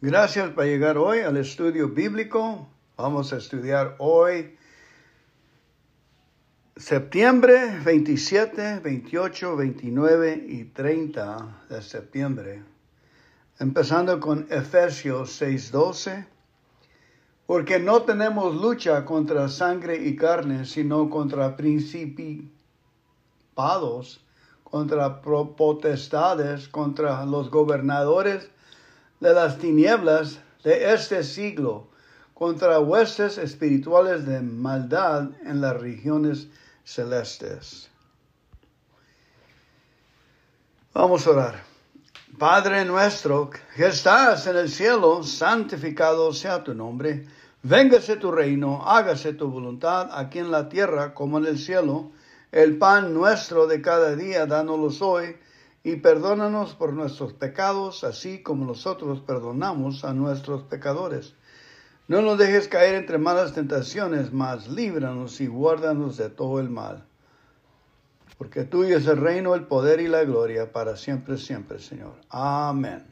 Gracias por llegar hoy al estudio bíblico. Vamos a estudiar hoy septiembre 27, 28, 29 y 30 de septiembre. Empezando con Efesios 6:12. Porque no tenemos lucha contra sangre y carne, sino contra principados, contra potestades, contra los gobernadores de las tinieblas de este siglo, contra huestes espirituales de maldad en las regiones celestes. Vamos a orar. Padre nuestro que estás en el cielo, santificado sea tu nombre. Véngase tu reino, hágase tu voluntad aquí en la tierra como en el cielo. El pan nuestro de cada día, dánoslo hoy y perdónanos por nuestros pecados, así como nosotros perdonamos a nuestros pecadores. No nos dejes caer entre malas tentaciones, mas líbranos y guárdanos de todo el mal. Porque tuyo es el reino, el poder y la gloria para siempre, siempre, Señor. Amén.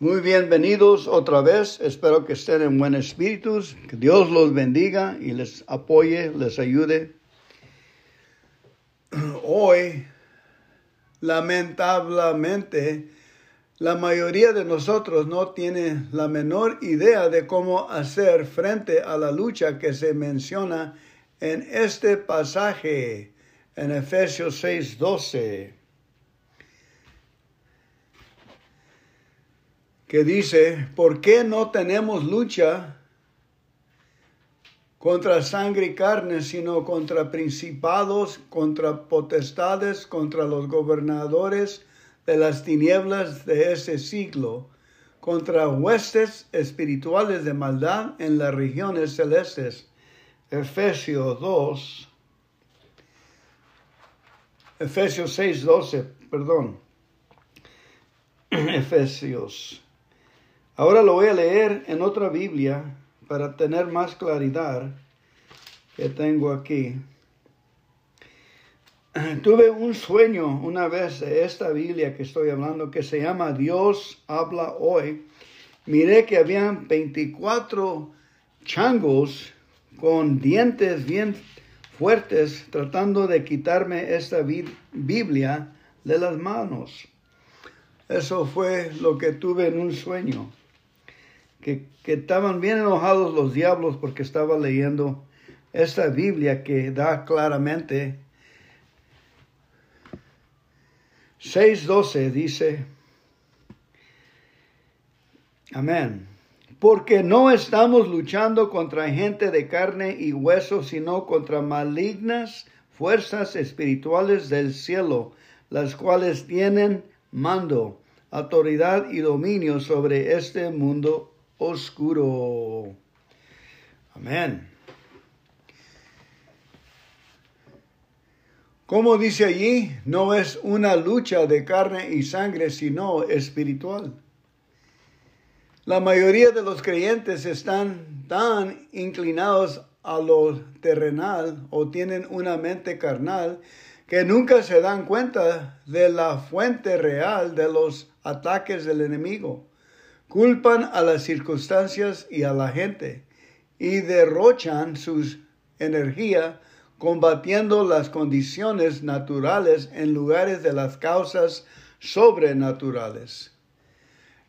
Muy bienvenidos otra vez. Espero que estén en buen espíritu. Que Dios los bendiga y les apoye, les ayude. Hoy lamentablemente, la mayoría de nosotros no tiene la menor idea de cómo hacer frente a la lucha que se menciona en este pasaje en Efesios 6:12, que dice, ¿por qué no tenemos lucha contra sangre y carne, sino contra principados, contra potestades, contra los gobernadores de las tinieblas de ese siglo, contra huestes espirituales de maldad en las regiones celestes. Efesios 2, Efesios 6, 12, perdón. Efesios. Ahora lo voy a leer en otra Biblia para tener más claridad que tengo aquí. Tuve un sueño una vez de esta Biblia que estoy hablando que se llama Dios habla hoy. Miré que habían 24 changos con dientes bien fuertes tratando de quitarme esta Biblia de las manos. Eso fue lo que tuve en un sueño que, estaban bien enojados los diablos porque estaba leyendo esta Biblia que da claramente. 6.12 dice, amén, porque no estamos luchando contra gente de carne y hueso, sino contra malignas fuerzas espirituales del cielo, las cuales tienen mando, autoridad y dominio sobre este mundo oscuro. Amén. Como dice allí, no es una lucha de carne y sangre, sino espiritual. La mayoría de los creyentes están tan inclinados a lo terrenal o tienen una mente carnal que nunca se dan cuenta de la fuente real de los ataques del enemigo culpan a las circunstancias y a la gente y derrochan su energía combatiendo las condiciones naturales en lugares de las causas sobrenaturales.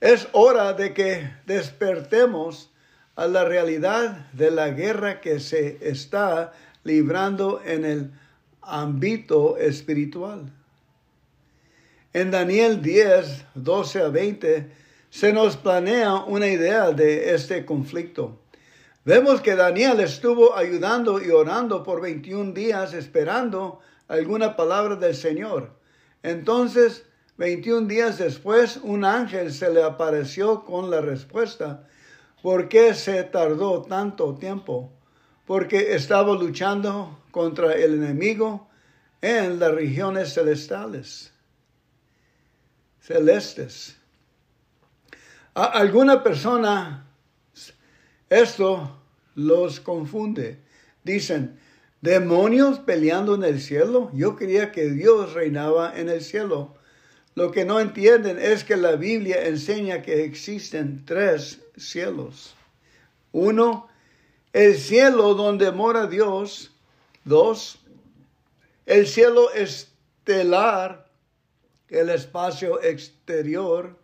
Es hora de que despertemos a la realidad de la guerra que se está librando en el ámbito espiritual. En Daniel 10, 12 a 20 se nos planea una idea de este conflicto. Vemos que Daniel estuvo ayudando y orando por 21 días esperando alguna palabra del Señor. Entonces, 21 días después, un ángel se le apareció con la respuesta. ¿Por qué se tardó tanto tiempo? Porque estaba luchando contra el enemigo en las regiones celestiales, celestes alguna persona esto los confunde. Dicen, demonios peleando en el cielo. Yo creía que Dios reinaba en el cielo. Lo que no entienden es que la Biblia enseña que existen tres cielos. Uno, el cielo donde mora Dios. Dos, el cielo estelar, el espacio exterior.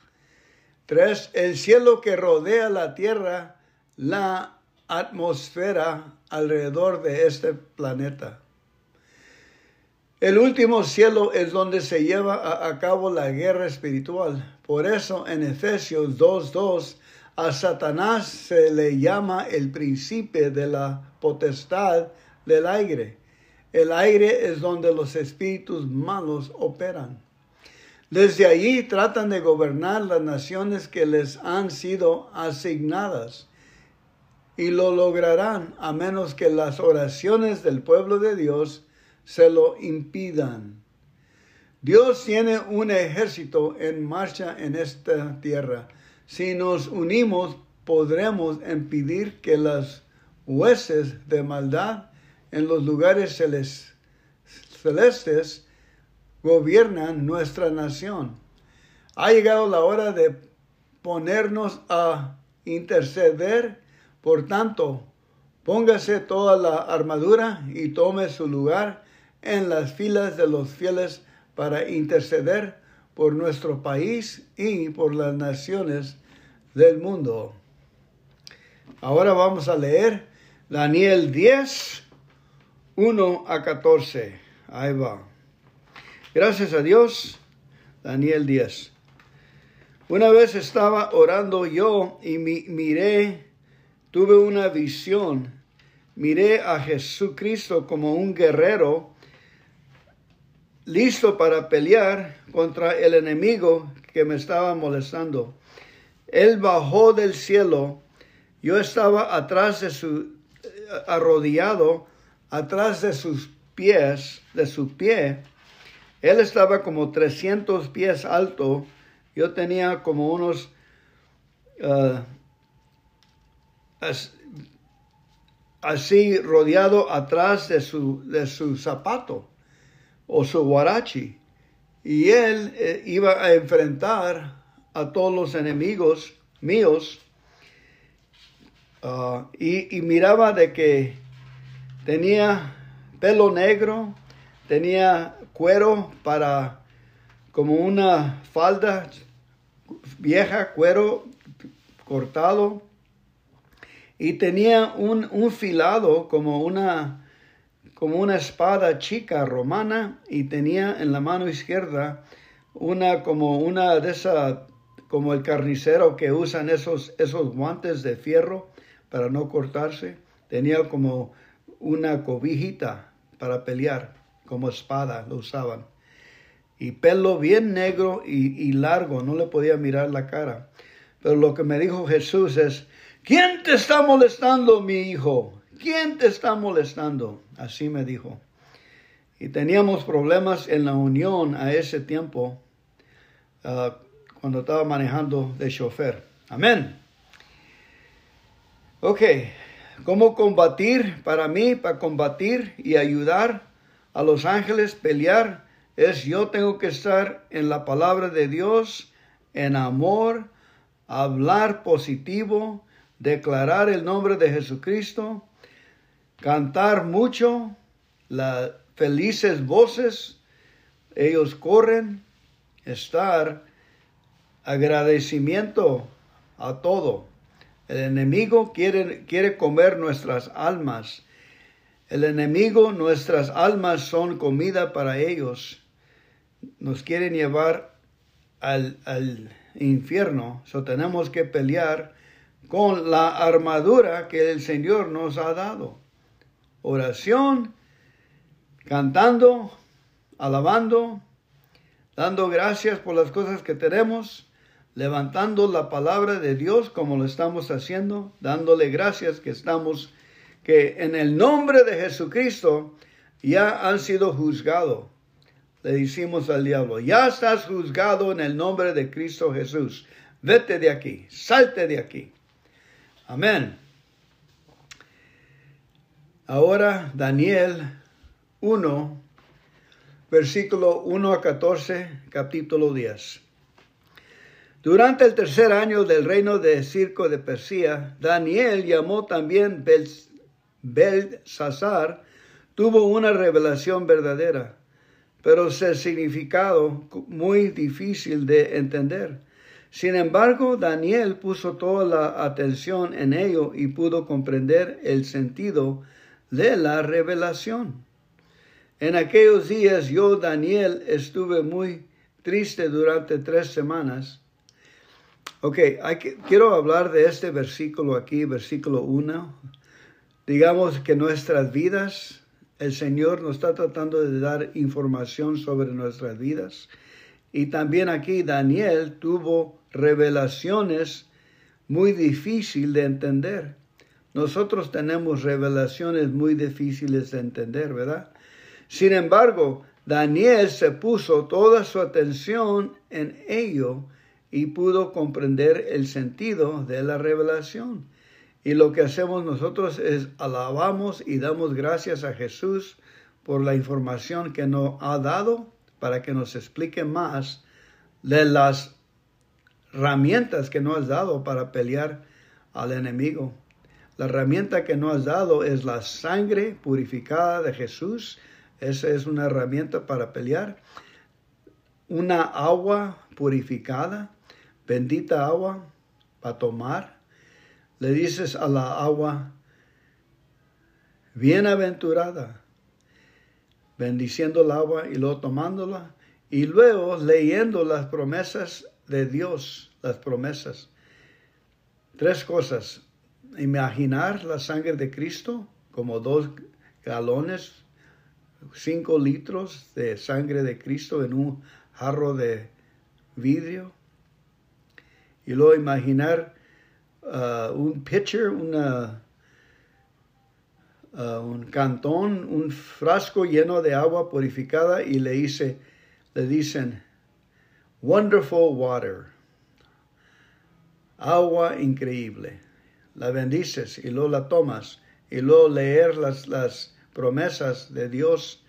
Tres, el cielo que rodea la tierra, la atmósfera alrededor de este planeta. El último cielo es donde se lleva a, cabo la guerra espiritual. Por eso en Efesios 2.2 a Satanás se le llama el príncipe de la potestad del aire. El aire es donde los espíritus malos operan. Desde allí tratan de gobernar las naciones que les han sido asignadas y lo lograrán a menos que las oraciones del pueblo de Dios se lo impidan. Dios tiene un ejército en marcha en esta tierra. Si nos unimos, podremos impedir que las hueses de maldad en los lugares celestes gobiernan nuestra nación. Ha llegado la hora de ponernos a interceder por tanto, póngase toda la armadura y tome su lugar en las filas de los fieles para interceder por nuestro país y por las naciones del mundo. Ahora vamos a leer Daniel 10, 1 a 14. Ahí va. Gracias a Dios, Daniel 10. Una vez estaba orando yo y miré tuve una visión. Miré a Jesucristo como un guerrero listo para pelear contra el enemigo que me estaba molestando. Él bajó del cielo. Yo estaba atrás de su, arrodillado, atrás de sus pies, de su pie. Él estaba como 300 pies alto. Yo tenía como unos uh, así rodeado atrás de su, de su zapato o su guarachi. Y él eh, iba a enfrentar a todos los enemigos míos ah, y, miraba de que tenía pelo negro, tenía cuero para como una falda vieja, cuero cortado. Y tenía un, un filado como una, como una espada chica romana. Y tenía en la mano izquierda una como una de esas como el carnicero que usan esos, esos guantes de fierro para no cortarse. Tenía como una cobijita para pelear, como espada lo usaban. Y pelo bien negro y, y largo, no le podía mirar la cara. Pero lo que me dijo Jesús es, ¿Quién te está molestando, mi hijo? ¿Quién te está molestando? Así me dijo. Y teníamos problemas en la unión a ese tiempo, ah, cuando estaba manejando de chofer. Amén. Ok, ¿cómo combatir? Para mí, para combatir y ayudar a los ángeles pelear, es yo tengo que estar en la palabra de Dios, en amor, hablar positivo, declarar el nombre de Jesucristo, cantar mucho, las felices voces, ellos corren, estar agradecimiento a todo. El enemigo quiere, quiere comer nuestras almas. El enemigo, nuestras almas son comida para ellos. Nos quieren llevar al, al infierno. So tenemos que pelear con la armadura que el Señor nos ha dado. Oración, cantando, alabando, dando gracias por las cosas que tenemos, levantando la palabra de Dios como lo estamos haciendo, dándole gracias que estamos, que en el nombre de Jesucristo ya han sido juzgados. Le decimos al diablo, ya estás juzgado en el nombre de Cristo Jesús. Vete de aquí, salte de aquí. Amén. Ahora Daniel 1, versículo 1 a 14, capítulo 10. Durante el tercer año del reino de Circo de Persia, Daniel llamó también Belsasar, tuvo una revelación verdadera, pero su significado muy difícil de entender. Sin embargo, Daniel puso toda la atención en ello y pudo comprender el sentido de la revelación. En aquellos días yo, Daniel, estuve muy triste durante tres semanas Ok, quiero hablar de este versículo aquí, versículo 1. Digamos que nuestras vidas, el Señor nos está tratando de dar información sobre nuestras vidas. Y también aquí Daniel tuvo revelaciones muy difíciles de entender. Nosotros tenemos revelaciones muy difíciles de entender, ¿verdad? Sin embargo, Daniel se puso toda su atención en ello y pudo comprender el sentido de la revelación. Y lo que hacemos nosotros es alabamos y damos gracias a Jesús por la información que nos ha dado para que nos explique más de las herramientas que nos has dado para pelear al enemigo. La herramienta que nos has dado es la sangre purificada de Jesús. Esa es una herramienta para pelear. Una agua purificada bendita agua para tomar, le dices a la agua, bienaventurada, bendiciendo el agua y luego tomándola, y luego leyendo las promesas de Dios, las promesas. Tres cosas. Imaginar la sangre de Cristo como dos galones, cinco litros de sangre de Cristo en un jarro de vidrio y luego imaginar uh, un pitcher, una, uh, un cantón, un frasco lleno de agua purificada y le, dice, le dicen, wonderful water, agua increíble. La bendices y luego la tomas y luego leer las, las promesas de Dios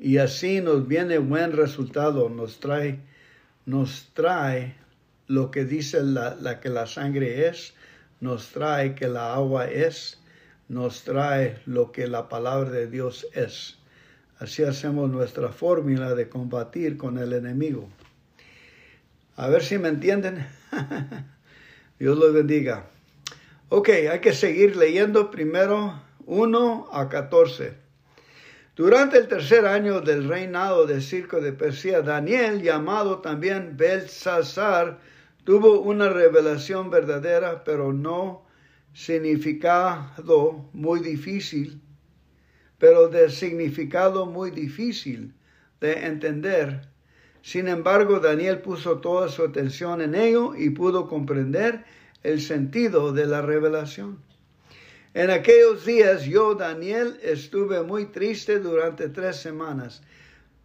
y así nos viene buen resultado, nos trae, nos trae lo que dice la, que la sangre es, nos trae que la agua es, nos trae lo que la palabra de Dios es. Así hacemos nuestra fórmula de combatir con el enemigo. A ver si me entienden. Dios los bendiga. Ok, hay que seguir leyendo primero 1 a 14. Durante el tercer año del reinado de Circo de Persia, Daniel, llamado también Belsasar, Tuvo una revelación verdadera, pero no significado muy difícil, pero de significado muy difícil de entender. Sin embargo, Daniel puso toda su atención en ello y pudo comprender el sentido de la revelación. En aquellos días yo, Daniel, estuve muy triste durante tres semanas.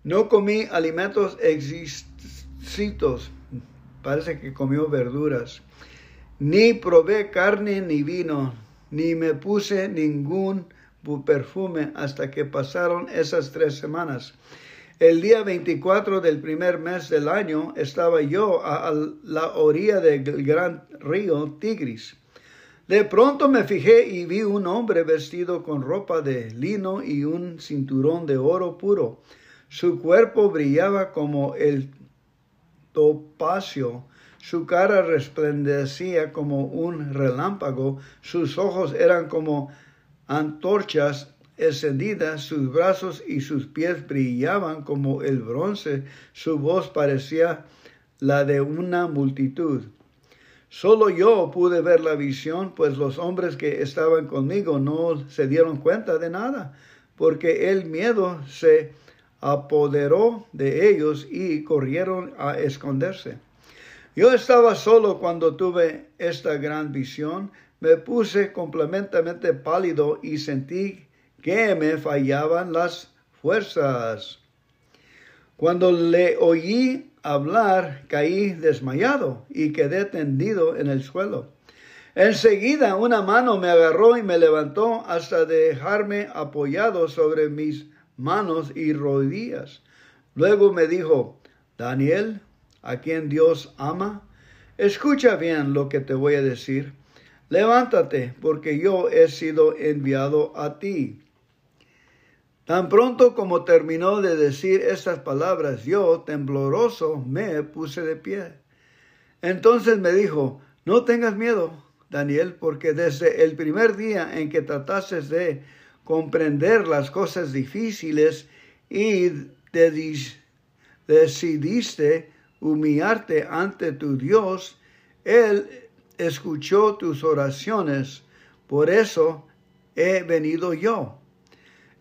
No comí alimentos exquisitos parece que comió verduras. Ni probé carne ni vino, ni me puse ningún perfume hasta que pasaron esas tres semanas. El día 24 del primer mes del año estaba yo a, la orilla del gran río Tigris. De pronto me fijé y vi un hombre vestido con ropa de lino y un cinturón de oro puro. Su cuerpo brillaba como el topacio. Su cara resplandecía como un relámpago, sus ojos eran como antorchas encendidas, sus brazos y sus pies brillaban como el bronce, su voz parecía la de una multitud. Solo yo pude ver la visión, pues los hombres que estaban conmigo no se dieron cuenta de nada, porque el miedo se apoderó de ellos y corrieron a esconderse. Yo estaba solo cuando tuve esta gran visión, me puse completamente pálido y sentí que me fallaban las fuerzas. Cuando le oí hablar, caí desmayado y quedé tendido en el suelo. Enseguida una mano me agarró y me levantó hasta dejarme apoyado sobre mis manos y rodillas. Luego me dijo, Daniel, a quien Dios ama, escucha bien lo que te voy a decir. Levántate, porque yo he sido enviado a ti. Tan pronto como terminó de decir estas palabras, yo, tembloroso, me puse de pie. Entonces me dijo, no tengas miedo, Daniel, porque desde el primer día en que tratases de comprender las cosas difíciles y decidiste humillarte ante tu Dios, Él escuchó tus oraciones. Por eso he venido yo.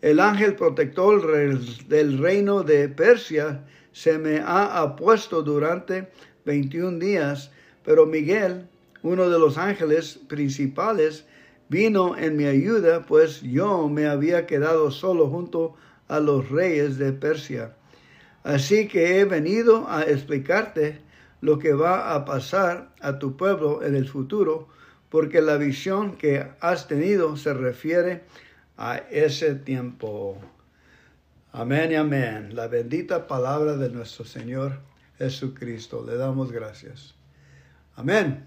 El ángel protector del reino de Persia se me ha apuesto durante 21 días, pero Miguel, uno de los ángeles principales, vino en mi ayuda, pues yo me había quedado solo junto a los reyes de Persia. Así que he venido a explicarte lo que va a pasar a tu pueblo en el futuro, porque la visión que has tenido se refiere a ese tiempo. Amén y amén. La bendita palabra de nuestro Señor Jesucristo. Le damos gracias. Amén.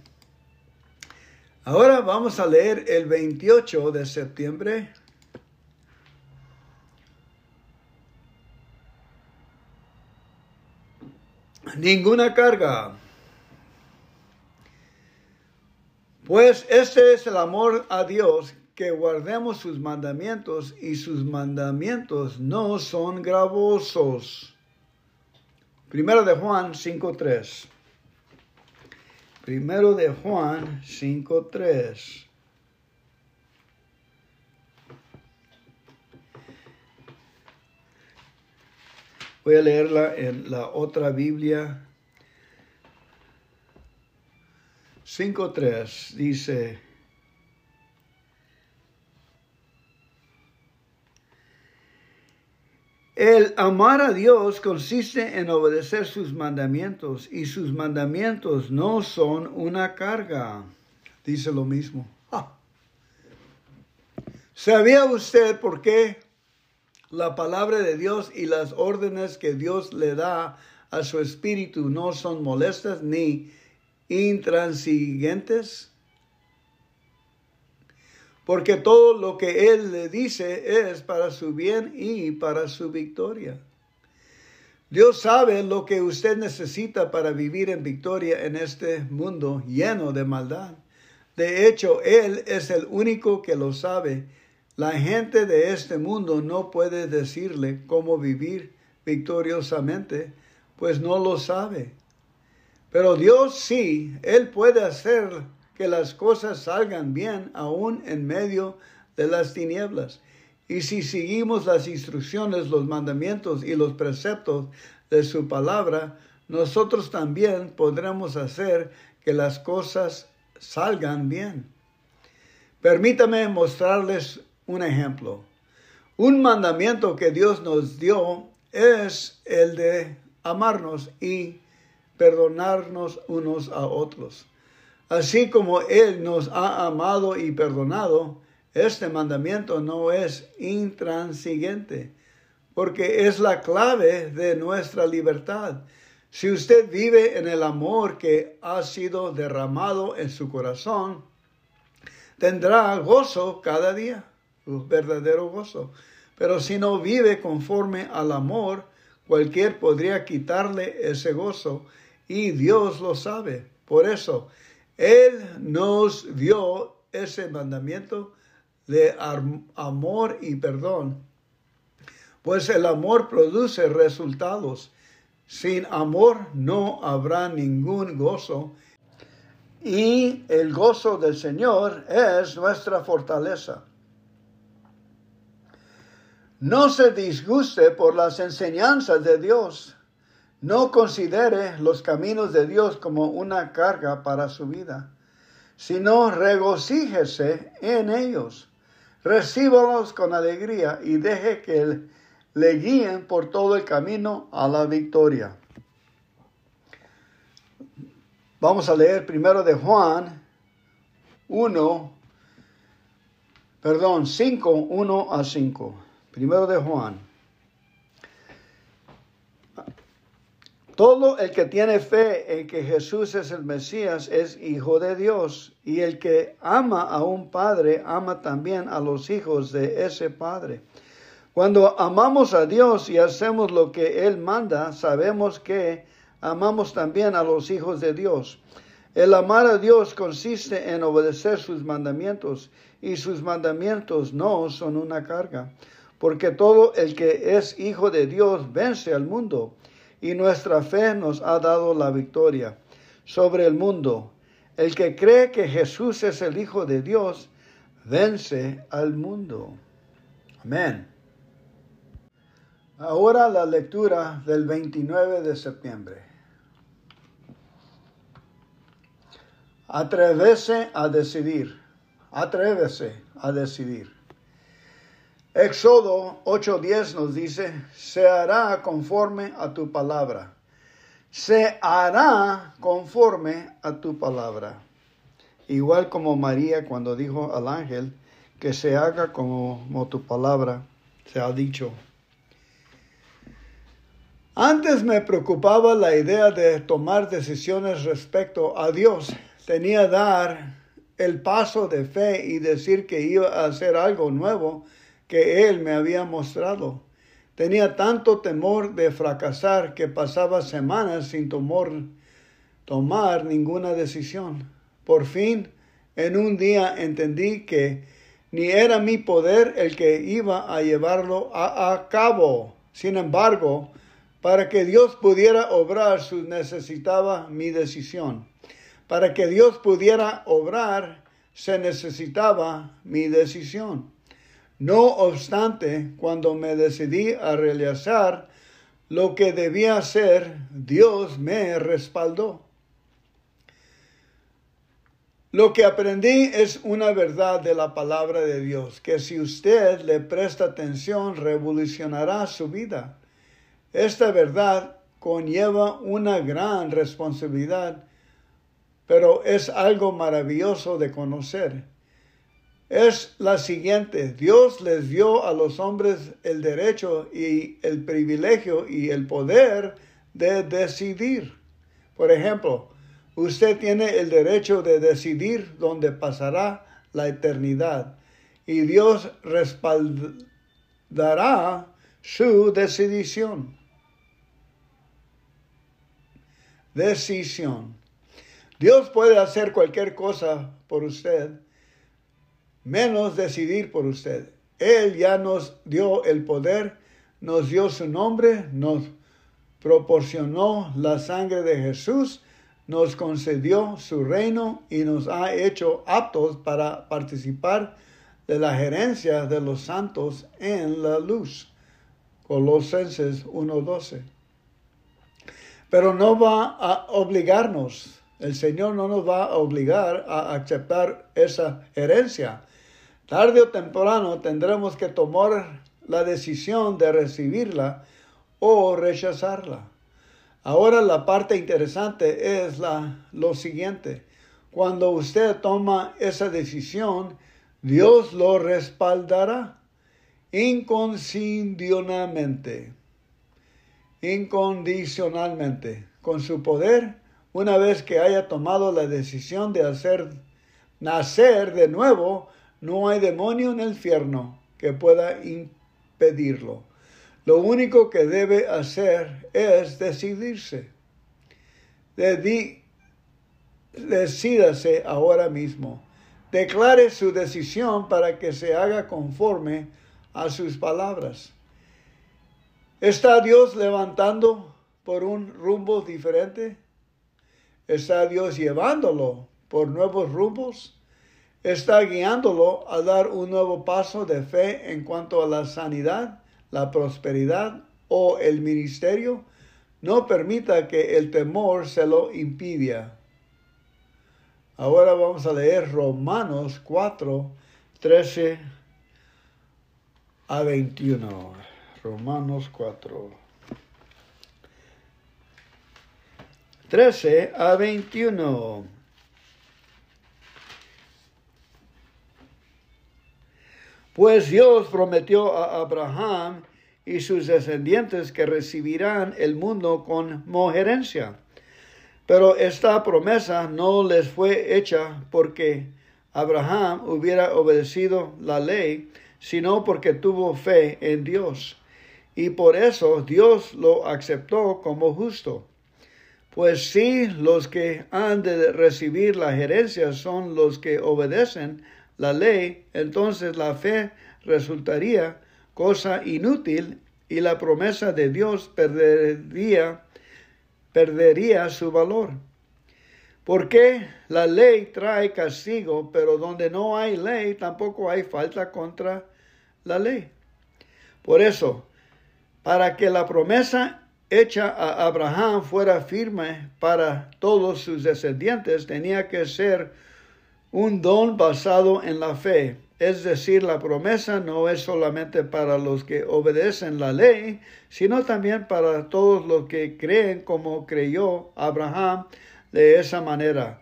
Ahora vamos a leer el 28 de septiembre. Ninguna carga. Pues este es el amor a Dios que guardemos sus mandamientos y sus mandamientos no son gravosos. Primero de Juan 5.3. Primero de Juan 5.3. Voy a leerla en la otra Biblia. 5.3 dice, El amar a Dios consiste en obedecer sus mandamientos y sus mandamientos no son una carga. Dice lo mismo. ¿Sabía usted por qué la palabra de Dios y las órdenes que Dios le da a su espíritu no son molestas ni intransigentes? Porque todo lo que Él le dice es para su bien y para su victoria. Dios sabe lo que usted necesita para vivir en victoria en este mundo lleno de maldad. De hecho, Él es el único que lo sabe. La gente de este mundo no puede decirle cómo vivir victoriosamente, pues no lo sabe. Pero Dios sí, Él puede hacer que las cosas salgan bien aún en medio de las tinieblas. Y si seguimos las instrucciones, los mandamientos y los preceptos de su palabra, nosotros también podremos hacer que las cosas salgan bien. Permítame mostrarles un ejemplo. Un mandamiento que Dios nos dio es el de amarnos y perdonarnos unos a otros. Así como Él nos ha amado y perdonado, este mandamiento no es intransigente, porque es la clave de nuestra libertad. Si usted vive en el amor que ha sido derramado en su corazón, tendrá gozo cada día, un verdadero gozo. Pero si no vive conforme al amor, cualquier podría quitarle ese gozo y Dios lo sabe. Por eso, él nos dio ese mandamiento de amor y perdón, pues el amor produce resultados. Sin amor no habrá ningún gozo y el gozo del Señor es nuestra fortaleza. No se disguste por las enseñanzas de Dios no considere los caminos de Dios como una carga para su vida, sino regocíjese en ellos. Recíbalos con alegría y deje que le guíen por todo el camino a la victoria. Vamos a leer primero de Juan 1, perdón, 5, 1 a 5. Primero de Juan. Todo el que tiene fe en que Jesús es el Mesías es hijo de Dios, y el que ama a un padre ama también a los hijos de ese padre. Cuando amamos a Dios y hacemos lo que Él manda, sabemos que amamos también a los hijos de Dios. El amar a Dios consiste en obedecer sus mandamientos y sus mandamientos no son una carga, porque todo el que es hijo de Dios vence al mundo y nuestra fe nos ha dado la victoria sobre el mundo. El que cree que Jesús es el Hijo de Dios vence al mundo. Amén. Ahora la lectura del 29 de septiembre. Atrévese a decidir. Atrévese a decidir. Éxodo 8:10 nos dice, se hará conforme a tu palabra. Se hará conforme a tu palabra. Igual como María cuando dijo al ángel, que se haga como, tu palabra se ha dicho. Antes me preocupaba la idea de tomar decisiones respecto a Dios tenía dar el paso de fe y decir que iba a hacer algo nuevo que él me había mostrado. Tenía tanto temor de fracasar que pasaba semanas sin tomar ninguna decisión. Por fin, en un día entendí que ni era mi poder el que iba a llevarlo a, a cabo. Sin embargo, para que Dios pudiera obrar, necesitaba mi decisión. Para que Dios pudiera obrar, se necesitaba mi decisión. No obstante, cuando me decidí a realizar lo que debía hacer, Dios me respaldó. Lo que aprendí es una verdad de la palabra de Dios, que si usted le presta atención, revolucionará su vida. Esta verdad conlleva una gran responsabilidad pero es algo maravilloso de conocer. Es la siguiente, Dios les dio a los hombres el derecho y el privilegio y el poder de decidir. Por ejemplo, usted tiene el derecho de decidir dónde pasará la eternidad y Dios respaldará su decisión. Decisión. Dios puede hacer cualquier cosa por usted, menos decidir por usted. Él ya nos dio el poder, nos dio su nombre, nos proporcionó la sangre de Jesús, nos concedió su reino y nos ha hecho aptos para participar de la gerencia de los santos en la luz. Colosenses 1:12. Pero no va a obligarnos el Señor no nos va a obligar a aceptar esa herencia. Tarde o temprano tendremos que tomar la decisión de recibirla o rechazarla. Ahora la parte interesante es la, lo siguiente. Cuando usted toma esa decisión, Dios lo respaldará incondicionalmente. Incondicionalmente. Con su poder una vez que haya tomado la decisión de hacer nacer de nuevo, no hay demonio en el infierno que pueda impedirlo. Lo único que debe hacer es decidirse. decídase ahora mismo. Declare su decisión para que se haga conforme a sus palabras. ¿Está Dios levantando por un rumbo diferente? ¿Está Dios llevándolo por nuevos rumbos? ¿Está guiándolo a dar un nuevo paso de fe en cuanto a la sanidad, la prosperidad o el ministerio? No permita que el temor se lo impida. Ahora vamos a leer Romanos 4, 13 a 21. Romanos 4. 13 a 21. Pues Dios prometió a Abraham y sus descendientes que recibirán el mundo con mojerencia. Pero esta promesa no les fue hecha porque Abraham hubiera obedecido la ley, sino porque tuvo fe en Dios. Y por eso Dios lo aceptó como justo. Pues si los que han de recibir la herencia son los que obedecen la ley, entonces la fe resultaría cosa inútil y la promesa de Dios perdería, perdería su valor. Porque la ley trae castigo, pero donde no hay ley tampoco hay falta contra la ley. Por eso, para que la promesa hecha a Abraham fuera firme para todos sus descendientes, tenía que ser un don basado en la fe. Es decir, la promesa no es solamente para los que obedecen la ley, sino también para todos los que creen como creyó Abraham de esa manera.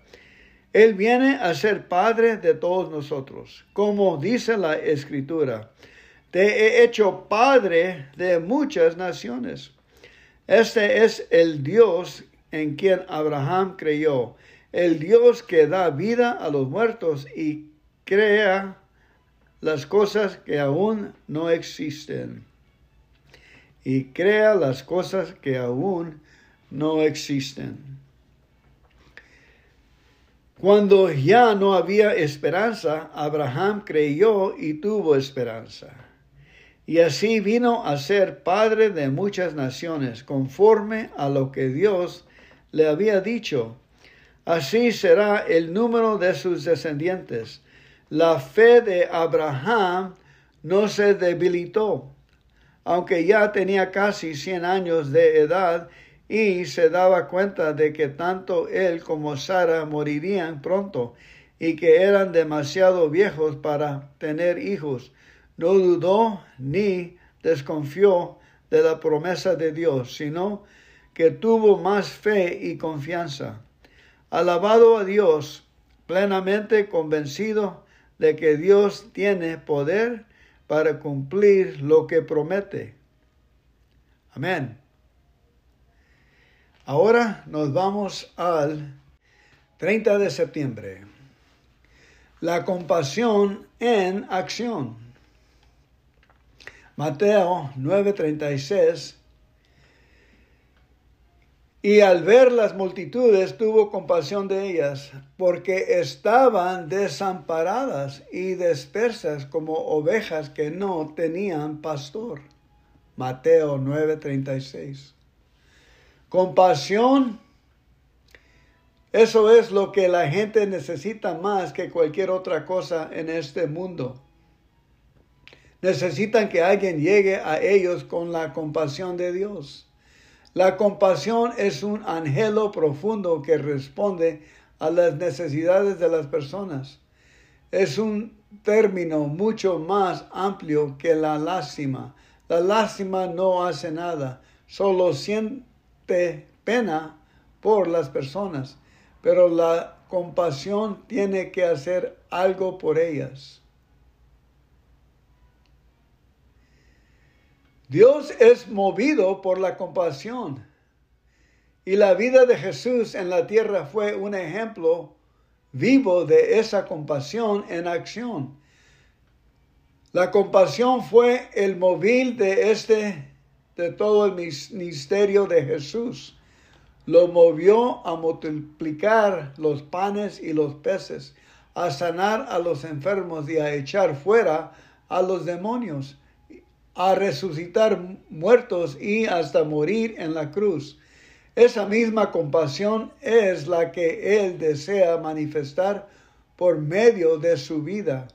Él viene a ser Padre de todos nosotros, como dice la Escritura. Te he hecho Padre de muchas naciones. Este es el Dios en quien Abraham creyó, el Dios que da vida a los muertos y crea las cosas que aún no existen. Y crea las cosas que aún no existen. Cuando ya no había esperanza, Abraham creyó y tuvo esperanza. Y así vino a ser padre de muchas naciones, conforme a lo que Dios le había dicho. Así será el número de sus descendientes. La fe de Abraham no se debilitó, aunque ya tenía casi cien años de edad y se daba cuenta de que tanto él como Sara morirían pronto y que eran demasiado viejos para tener hijos. No dudó ni desconfió de la promesa de Dios, sino que tuvo más fe y confianza. Alabado a Dios, plenamente convencido de que Dios tiene poder para cumplir lo que promete. Amén. Ahora nos vamos al 30 de septiembre. La compasión en acción. Mateo 9:36. Y al ver las multitudes tuvo compasión de ellas, porque estaban desamparadas y dispersas como ovejas que no tenían pastor. Mateo 9:36. Compasión, eso es lo que la gente necesita más que cualquier otra cosa en este mundo. Necesitan que alguien llegue a ellos con la compasión de Dios. La compasión es un anhelo profundo que responde a las necesidades de las personas. Es un término mucho más amplio que la lástima. La lástima no hace nada, solo siente pena por las personas, pero la compasión tiene que hacer algo por ellas. Dios es movido por la compasión y la vida de Jesús en la tierra fue un ejemplo vivo de esa compasión en acción. La compasión fue el móvil de este de todo el ministerio de Jesús. Lo movió a multiplicar los panes y los peces, a sanar a los enfermos y a echar fuera a los demonios, a resucitar muertos y hasta morir en la cruz. Esa misma compasión es la que Él desea manifestar por medio de su vida.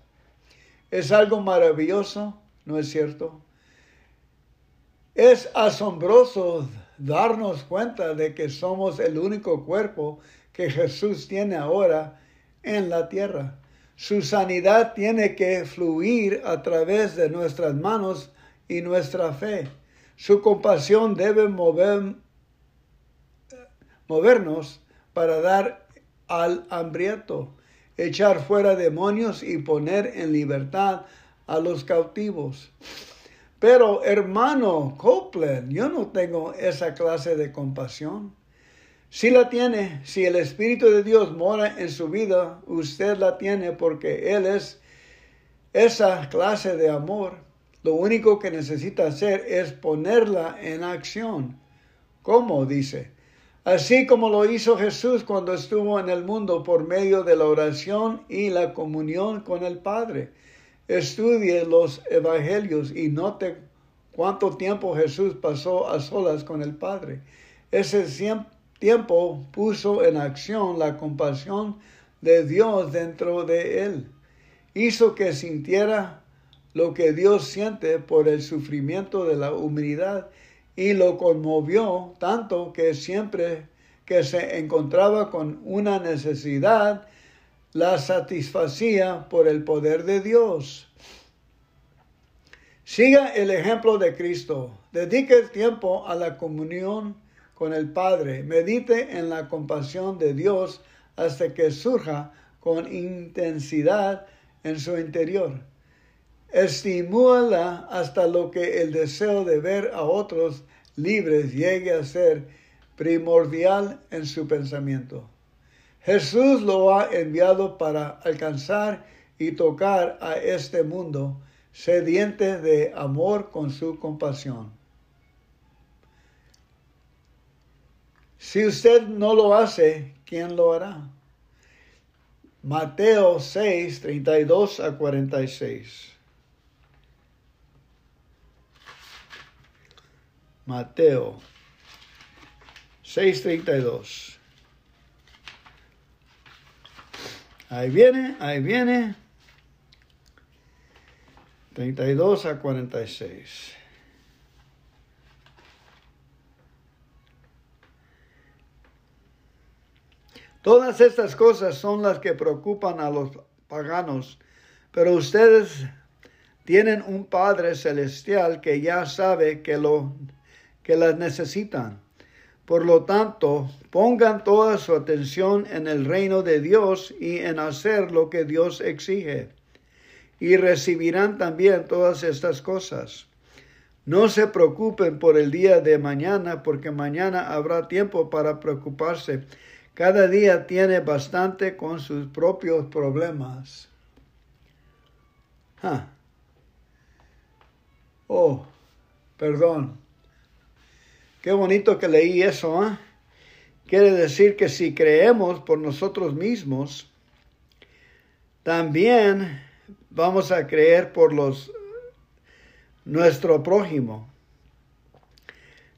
Es algo maravilloso, ¿no es cierto? Es asombroso darnos cuenta de que somos el único cuerpo que Jesús tiene ahora en la tierra. Su sanidad tiene que fluir a través de nuestras manos y nuestra fe. Su compasión debe mover, movernos para dar al hambriento, echar fuera demonios y poner en libertad a los cautivos. Pero hermano Copeland, yo no tengo esa clase de compasión. Si la tiene, si el Espíritu de Dios mora en su vida, usted la tiene porque Él es esa clase de amor. Lo único que necesita hacer es ponerla en acción. ¿Cómo? Dice. Así como lo hizo Jesús cuando estuvo en el mundo por medio de la oración y la comunión con el Padre. Estudie los evangelios y note cuánto tiempo Jesús pasó a solas con el Padre. Ese tiempo puso en acción la compasión de Dios dentro de él. Hizo que sintiera lo que Dios siente por el sufrimiento de la humanidad y lo conmovió tanto que siempre que se encontraba con una necesidad, la satisfacía por el poder de Dios. Siga el ejemplo de Cristo. Dedique el tiempo a la comunión con el Padre. Medite en la compasión de Dios hasta que surja con intensidad en su interior. Estimúala hasta lo que el deseo de ver a otros libres llegue a ser primordial en su pensamiento. Jesús lo ha enviado para alcanzar y tocar a este mundo sediente de amor con su compasión. Si usted no lo hace, ¿quién lo hará? Mateo 6, 32 a 46. Mateo 6:32. Ahí viene, ahí viene. 32 a 46. Todas estas cosas son las que preocupan a los paganos, pero ustedes tienen un Padre celestial que ya sabe que lo que las necesitan. Por lo tanto, pongan toda su atención en el reino de Dios y en hacer lo que Dios exige. Y recibirán también todas estas cosas. No se preocupen por el día de mañana, porque mañana habrá tiempo para preocuparse. Cada día tiene bastante con sus propios problemas. Oh, perdón. Qué bonito que leí eso, ¿eh? Quiere decir que si creemos por nosotros mismos, también vamos a creer por los nuestro prójimo.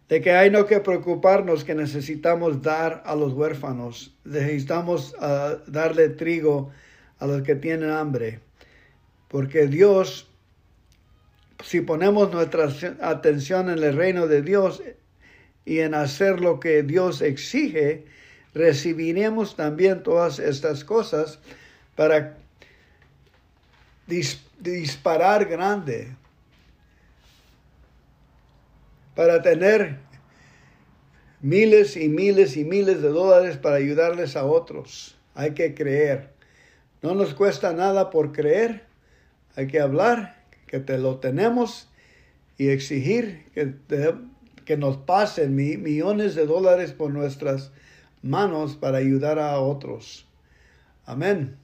De que hay no que preocuparnos que necesitamos dar a los huérfanos, necesitamos ah, darle trigo a los que tienen hambre, porque Dios, si ponemos nuestra atención en el reino de Dios, y en hacer lo que Dios exige, recibiremos también todas estas cosas para disparar grande, para tener miles y miles y miles de dólares para ayudarles a otros. Hay que creer. No nos cuesta nada por creer. Hay que hablar que te lo tenemos y exigir que te, que nos pasen millones de dólares por nuestras manos para ayudar a otros. Amén.